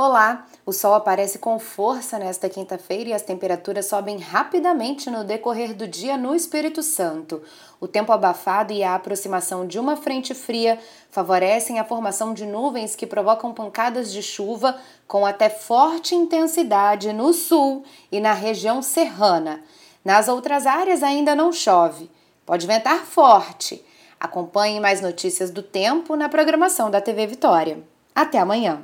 Olá! O sol aparece com força nesta quinta-feira e as temperaturas sobem rapidamente no decorrer do dia no Espírito Santo. O tempo abafado e a aproximação de uma frente fria favorecem a formação de nuvens que provocam pancadas de chuva com até forte intensidade no sul e na região serrana. Nas outras áreas ainda não chove. Pode ventar forte. Acompanhe mais notícias do tempo na programação da TV Vitória. Até amanhã!